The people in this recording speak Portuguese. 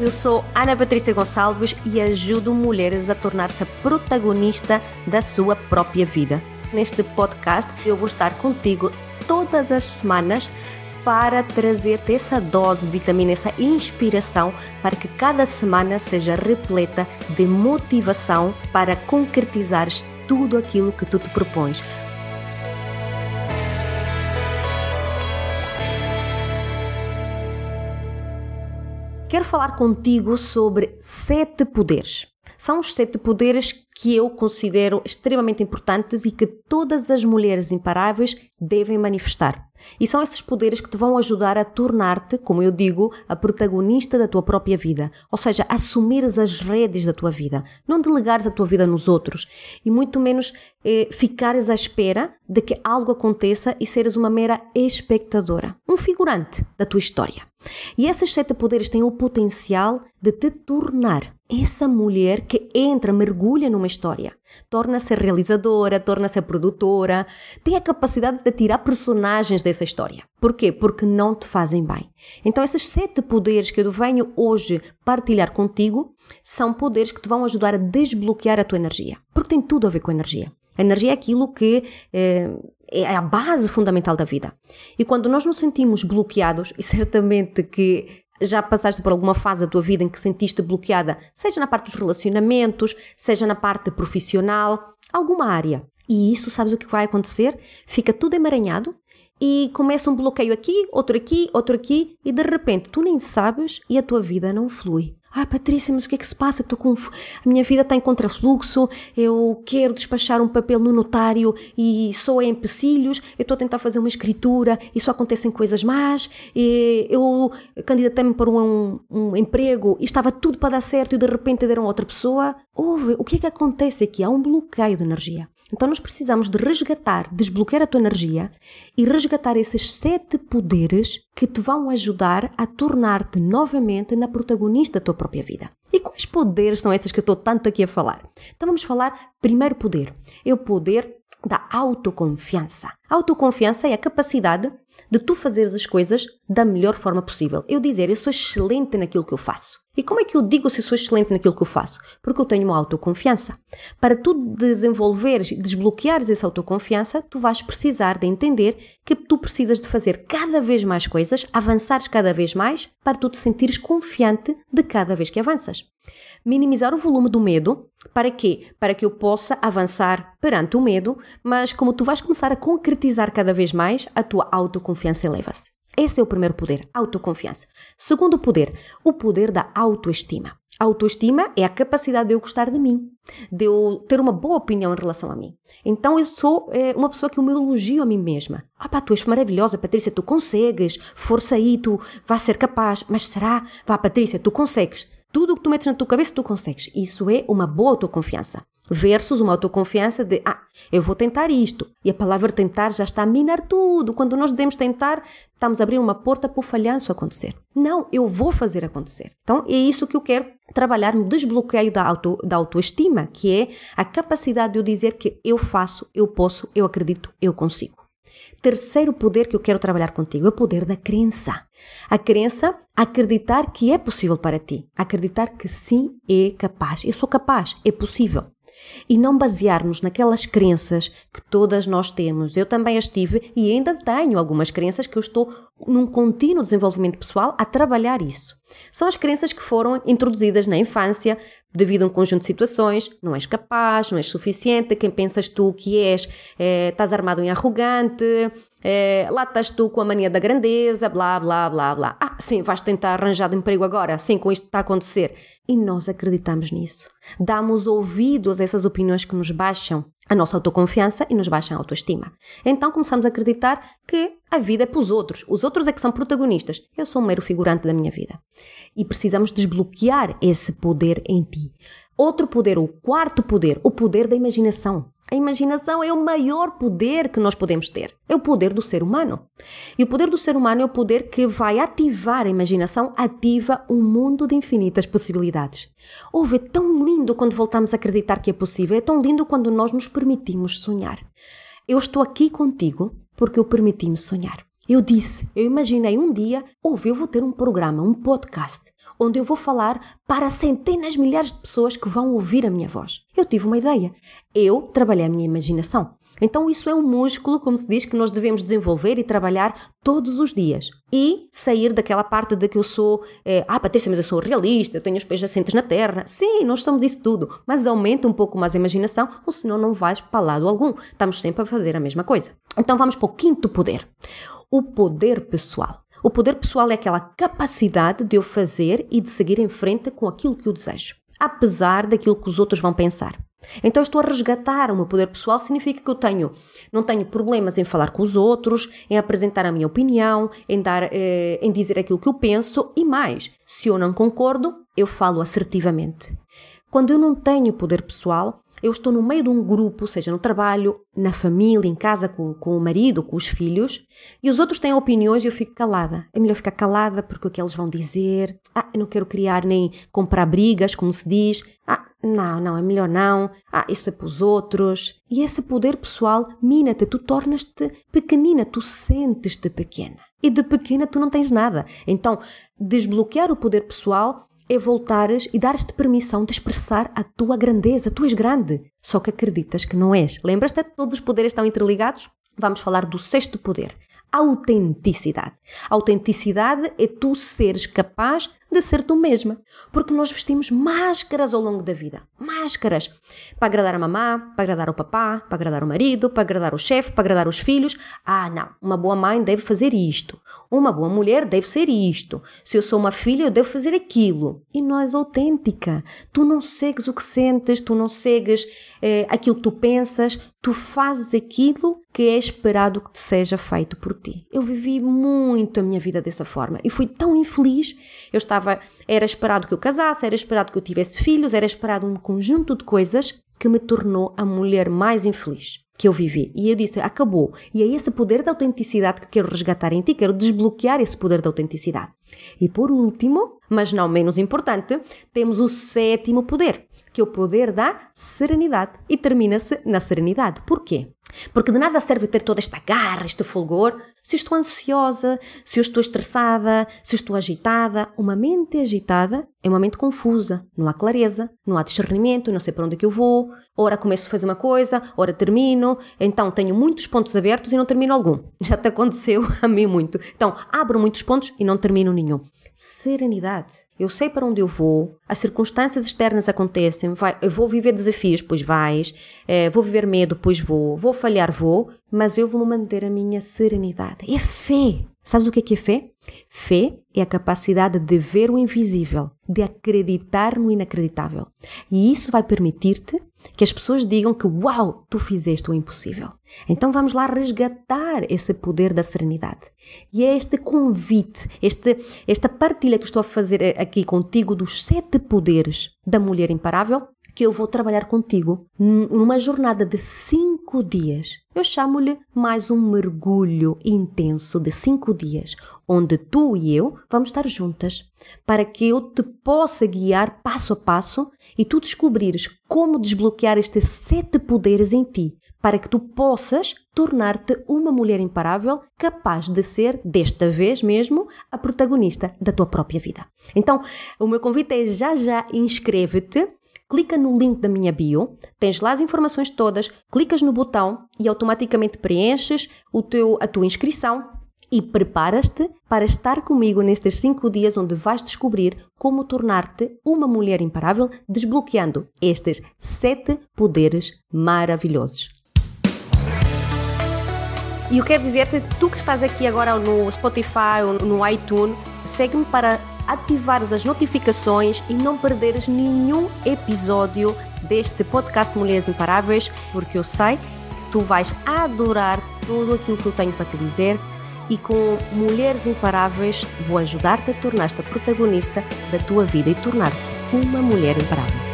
Eu sou Ana Patrícia Gonçalves e ajudo mulheres a tornar-se protagonista da sua própria vida. Neste podcast eu vou estar contigo todas as semanas para trazer-te essa dose de vitamina, essa inspiração para que cada semana seja repleta de motivação para concretizares tudo aquilo que tu te propões. Quero falar contigo sobre sete poderes. São os sete poderes que eu considero extremamente importantes e que todas as mulheres imparáveis devem manifestar. E são esses poderes que te vão ajudar a tornar-te, como eu digo, a protagonista da tua própria vida. Ou seja, assumires as redes da tua vida. Não delegares a tua vida nos outros. E muito menos eh, ficares à espera de que algo aconteça e seres uma mera espectadora. Um figurante da tua história. E esses sete poderes têm o potencial de te tornar essa mulher que entra, mergulha numa história. Torna-se realizadora, torna-se produtora, tem a capacidade de tirar personagens dessa história. Porquê? Porque não te fazem bem. Então, esses sete poderes que eu venho hoje partilhar contigo são poderes que te vão ajudar a desbloquear a tua energia. Porque tem tudo a ver com a energia. A energia é aquilo que é, é a base fundamental da vida. E quando nós nos sentimos bloqueados, e certamente que já passaste por alguma fase da tua vida em que sentiste bloqueada, seja na parte dos relacionamentos, seja na parte profissional, alguma área. E isso, sabes o que vai acontecer? Fica tudo emaranhado e começa um bloqueio aqui, outro aqui, outro aqui, e de repente tu nem sabes e a tua vida não flui. Ah, Patrícia, mas o que é que se passa? Estou com... A minha vida está em contrafluxo, eu quero despachar um papel no notário e só é empecilhos, eu estou a tentar fazer uma escritura e só acontecem coisas más, e eu candidatei-me para um, um, emprego e estava tudo para dar certo e de repente deram outra pessoa. Ouve, o que é que acontece aqui? Há um bloqueio de energia. Então nós precisamos de resgatar, desbloquear a tua energia e resgatar esses sete poderes que te vão ajudar a tornar-te novamente na protagonista da tua própria vida. E quais poderes são esses que eu estou tanto aqui a falar? Então vamos falar primeiro poder. É o poder da autoconfiança. A autoconfiança é a capacidade de tu fazeres as coisas da melhor forma possível. Eu dizer, eu sou excelente naquilo que eu faço. E como é que eu digo se sou excelente naquilo que eu faço? Porque eu tenho uma autoconfiança. Para tu desenvolveres e desbloqueares essa autoconfiança, tu vais precisar de entender que tu precisas de fazer cada vez mais coisas, avançares cada vez mais, para tu te sentires confiante de cada vez que avanças. Minimizar o volume do medo, para quê? Para que eu possa avançar perante o medo, mas como tu vais começar a concretizar cada vez mais, a tua autoconfiança eleva-se. Esse é o primeiro poder, autoconfiança. Segundo poder, o poder da autoestima. Autoestima é a capacidade de eu gostar de mim, de eu ter uma boa opinião em relação a mim. Então eu sou é, uma pessoa que eu me elogio a mim mesma. Ah pá, tu és maravilhosa, Patrícia, tu consegues, força aí, tu vais ser capaz. Mas será? Vá, Patrícia, tu consegues. Tudo o que tu metes na tua cabeça, tu consegues. Isso é uma boa autoconfiança versus uma autoconfiança de ah, eu vou tentar isto. E a palavra tentar já está a minar tudo. Quando nós dizemos tentar, estamos a abrir uma porta para o falhanço acontecer. Não, eu vou fazer acontecer. Então é isso que eu quero trabalhar no desbloqueio da, auto, da autoestima, que é a capacidade de eu dizer que eu faço, eu posso, eu acredito, eu consigo. Terceiro poder que eu quero trabalhar contigo é o poder da crença. A crença, acreditar que é possível para ti. Acreditar que sim é capaz. Eu sou capaz, é possível e não basear-nos naquelas crenças que todas nós temos. Eu também as tive e ainda tenho algumas crenças que eu estou num contínuo desenvolvimento pessoal a trabalhar isso. São as crenças que foram introduzidas na infância devido a um conjunto de situações. Não és capaz, não és suficiente, quem pensas tu que és, é, estás armado em arrogante, é, lá estás tu com a mania da grandeza, blá, blá, blá, blá. Ah, sim, vais tentar arranjar de emprego agora, sim, com isto que está a acontecer. E nós acreditamos nisso. Damos ouvidos a essas opiniões que nos baixam a nossa autoconfiança e nos baixam a autoestima. Então começamos a acreditar que a vida é para os outros. Os outros é que são protagonistas. Eu sou um mero figurante da minha vida. E precisamos desbloquear esse poder em ti. Outro poder, o quarto poder, o poder da imaginação. A imaginação é o maior poder que nós podemos ter. É o poder do ser humano. E o poder do ser humano é o poder que vai ativar a imaginação, ativa um mundo de infinitas possibilidades. Ouve, é tão lindo quando voltamos a acreditar que é possível, é tão lindo quando nós nos permitimos sonhar. Eu estou aqui contigo porque eu permiti-me sonhar. Eu disse, eu imaginei um dia, ouve, eu vou ter um programa, um podcast, onde eu vou falar para centenas, milhares de pessoas que vão ouvir a minha voz. Eu tive uma ideia. Eu trabalhei a minha imaginação. Então, isso é um músculo, como se diz, que nós devemos desenvolver e trabalhar todos os dias. E sair daquela parte de que eu sou, é, ah, Patrícia, mas eu sou realista, eu tenho os pés assentes na terra. Sim, nós somos isso tudo, mas aumenta um pouco mais a imaginação, ou senão não vais para lado algum. Estamos sempre a fazer a mesma coisa. Então, vamos para o quinto poder: o poder pessoal. O poder pessoal é aquela capacidade de eu fazer e de seguir em frente com aquilo que eu desejo, apesar daquilo que os outros vão pensar. Então estou a resgatar o meu poder pessoal, significa que eu tenho, não tenho problemas em falar com os outros, em apresentar a minha opinião, em dar, eh, em dizer aquilo que eu penso e mais, se eu não concordo, eu falo assertivamente. Quando eu não tenho poder pessoal, eu estou no meio de um grupo, seja no trabalho, na família, em casa com, com o marido, com os filhos, e os outros têm opiniões e eu fico calada. É melhor ficar calada porque o que eles vão dizer. Ah, eu não quero criar nem comprar brigas, como se diz. Ah, não, não, é melhor não. Ah, isso é para os outros. E esse poder pessoal mina-te, tu tornas-te pequenina, tu sentes-te pequena. E de pequena tu não tens nada. Então, desbloquear o poder pessoal é voltares e dares-te permissão de expressar a tua grandeza. Tu és grande, só que acreditas que não és. Lembras-te que todos os poderes estão interligados? Vamos falar do sexto poder, autenticidade. A autenticidade é tu seres capaz de ser tu mesma. Porque nós vestimos máscaras ao longo da vida. Máscaras. Para agradar a mamã, para agradar o papá, para agradar o marido, para agradar o chefe, para agradar os filhos. Ah, não. Uma boa mãe deve fazer isto. Uma boa mulher deve ser isto. Se eu sou uma filha, eu devo fazer aquilo. E não és autêntica. Tu não segues o que sentes, tu não segues eh, aquilo que tu pensas, tu fazes aquilo que é esperado que te seja feito por ti. Eu vivi muito a minha vida dessa forma e fui tão infeliz. Eu estava, era esperado que eu casasse, era esperado que eu tivesse filhos, era esperado um conjunto de coisas que me tornou a mulher mais infeliz que eu vivi. E eu disse, acabou. E é esse poder da autenticidade que quero resgatar em ti, quero desbloquear esse poder da autenticidade. E por último, mas não menos importante, temos o sétimo poder, que é o poder da serenidade. E termina-se na serenidade. Porquê? Porque de nada serve ter toda esta garra, este fulgor, se eu estou ansiosa, se eu estou estressada, se eu estou agitada. Uma mente agitada é uma mente confusa, não há clareza, não há discernimento, não sei para onde é que eu vou, ora começo a fazer uma coisa, ora termino, então tenho muitos pontos abertos e não termino algum. Já te aconteceu a mim muito. Então, abro muitos pontos e não termino nenhum. Serenidade. Eu sei para onde eu vou, as circunstâncias externas acontecem, vai, eu vou viver desafios, pois vais, é, vou viver medo, pois vou, vou falhar, vou, mas eu vou manter a minha serenidade. É fé. Sabes o que é, é fé? Fé é a capacidade de ver o invisível, de acreditar no inacreditável. E isso vai permitir-te que as pessoas digam que, uau, tu fizeste o impossível. Então vamos lá resgatar esse poder da serenidade. E é este convite, este, esta partilha que estou a fazer aqui contigo dos sete poderes da mulher imparável que eu vou trabalhar contigo numa jornada de cinco dias. Eu chamo-lhe mais um mergulho intenso de cinco dias, onde tu e eu vamos estar juntas, para que eu te possa guiar passo a passo e tu descobrires como desbloquear estes sete poderes em ti, para que tu possas tornar-te uma mulher imparável, capaz de ser, desta vez mesmo, a protagonista da tua própria vida. Então, o meu convite é já já inscreve-te clica no link da minha bio, tens lá as informações todas, clicas no botão e automaticamente preenches o teu, a tua inscrição e preparas-te para estar comigo nestes 5 dias onde vais descobrir como tornar-te uma mulher imparável, desbloqueando estes 7 poderes maravilhosos. E eu quero dizer-te, tu que estás aqui agora no Spotify ou no iTunes, segue-me para ativares as notificações e não perderes nenhum episódio deste podcast Mulheres Imparáveis, porque eu sei que tu vais adorar tudo aquilo que eu tenho para te dizer e com Mulheres Imparáveis vou ajudar-te a tornar-te a protagonista da tua vida e tornar-te uma mulher imparável.